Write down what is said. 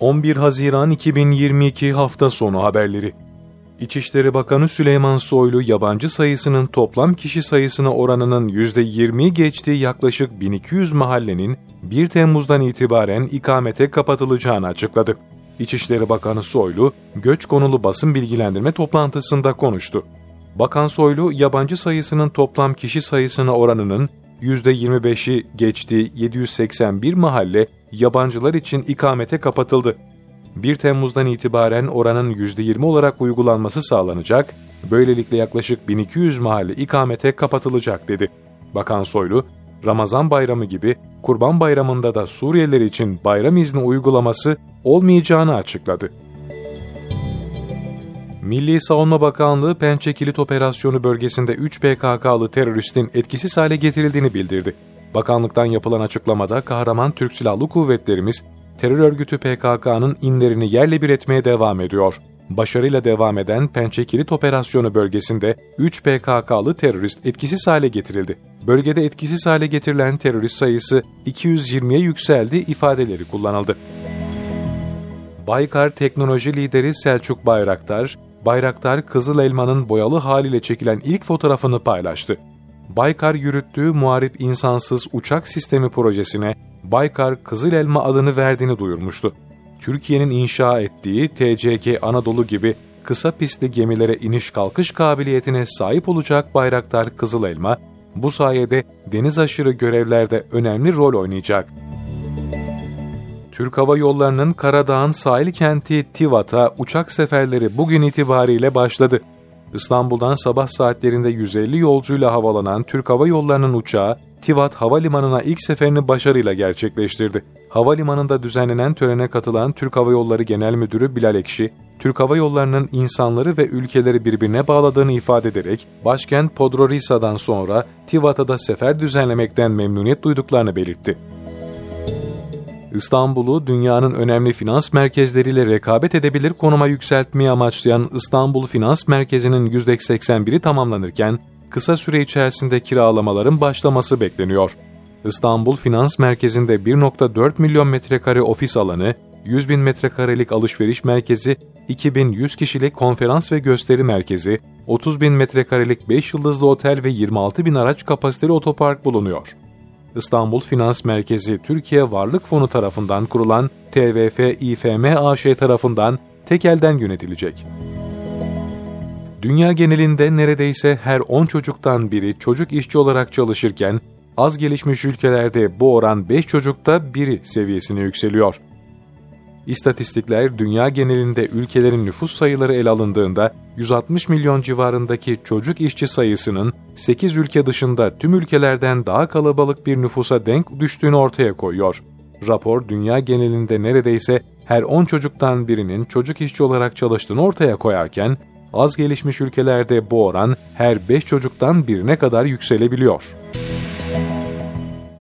11 Haziran 2022 hafta sonu haberleri. İçişleri Bakanı Süleyman Soylu, yabancı sayısının toplam kişi sayısına oranının %20'yi geçtiği yaklaşık 1200 mahallenin 1 Temmuz'dan itibaren ikamete kapatılacağını açıkladı. İçişleri Bakanı Soylu, göç konulu basın bilgilendirme toplantısında konuştu. Bakan Soylu, yabancı sayısının toplam kişi sayısına oranının %25'i geçtiği 781 mahalle yabancılar için ikamete kapatıldı. 1 Temmuz'dan itibaren oranın %20 olarak uygulanması sağlanacak, böylelikle yaklaşık 1200 mahalle ikamete kapatılacak dedi. Bakan Soylu, Ramazan bayramı gibi Kurban Bayramı'nda da Suriyeliler için bayram izni uygulaması olmayacağını açıkladı. Milli Savunma Bakanlığı Pençe Kilit Operasyonu bölgesinde 3 PKK'lı teröristin etkisiz hale getirildiğini bildirdi. Bakanlıktan yapılan açıklamada kahraman Türk Silahlı Kuvvetlerimiz terör örgütü PKK'nın inlerini yerle bir etmeye devam ediyor. Başarıyla devam eden Pençe Kilit Operasyonu bölgesinde 3 PKK'lı terörist etkisiz hale getirildi. Bölgede etkisiz hale getirilen terörist sayısı 220'ye yükseldi ifadeleri kullanıldı. Baykar teknoloji lideri Selçuk Bayraktar, Bayraktar Kızıl Elma'nın boyalı haliyle çekilen ilk fotoğrafını paylaştı. Baykar yürüttüğü muharip insansız uçak sistemi projesine Baykar Kızıl Elma adını verdiğini duyurmuştu. Türkiye'nin inşa ettiği TCG Anadolu gibi kısa pistli gemilere iniş kalkış kabiliyetine sahip olacak Bayraktar Kızıl Elma, bu sayede deniz aşırı görevlerde önemli rol oynayacak. Türk Hava Yolları'nın Karadağ'ın sahil kenti Tivat'a uçak seferleri bugün itibariyle başladı. İstanbul'dan sabah saatlerinde 150 yolcuyla havalanan Türk Hava Yolları'nın uçağı Tivat Havalimanı'na ilk seferini başarıyla gerçekleştirdi. Havalimanında düzenlenen törene katılan Türk Hava Yolları Genel Müdürü Bilal Ekşi, Türk Hava Yolları'nın insanları ve ülkeleri birbirine bağladığını ifade ederek, başkent Podgorica'dan sonra Tivat'a da sefer düzenlemekten memnuniyet duyduklarını belirtti. İstanbul'u dünyanın önemli finans merkezleriyle rekabet edebilir konuma yükseltmeyi amaçlayan İstanbul Finans Merkezi'nin %81'i tamamlanırken, kısa süre içerisinde kiralamaların başlaması bekleniyor. İstanbul Finans Merkezi'nde 1.4 milyon metrekare ofis alanı, 100 bin metrekarelik alışveriş merkezi, 2100 kişilik konferans ve gösteri merkezi, 30 bin metrekarelik 5 yıldızlı otel ve 26 bin araç kapasiteli otopark bulunuyor. İstanbul Finans Merkezi Türkiye Varlık Fonu tarafından kurulan TVF İFM AŞ tarafından tekelden yönetilecek. Dünya genelinde neredeyse her 10 çocuktan biri çocuk işçi olarak çalışırken, az gelişmiş ülkelerde bu oran 5 çocukta biri seviyesine yükseliyor. İstatistikler dünya genelinde ülkelerin nüfus sayıları ele alındığında 160 milyon civarındaki çocuk işçi sayısının 8 ülke dışında tüm ülkelerden daha kalabalık bir nüfusa denk düştüğünü ortaya koyuyor. Rapor dünya genelinde neredeyse her 10 çocuktan birinin çocuk işçi olarak çalıştığını ortaya koyarken, az gelişmiş ülkelerde bu oran her 5 çocuktan birine kadar yükselebiliyor.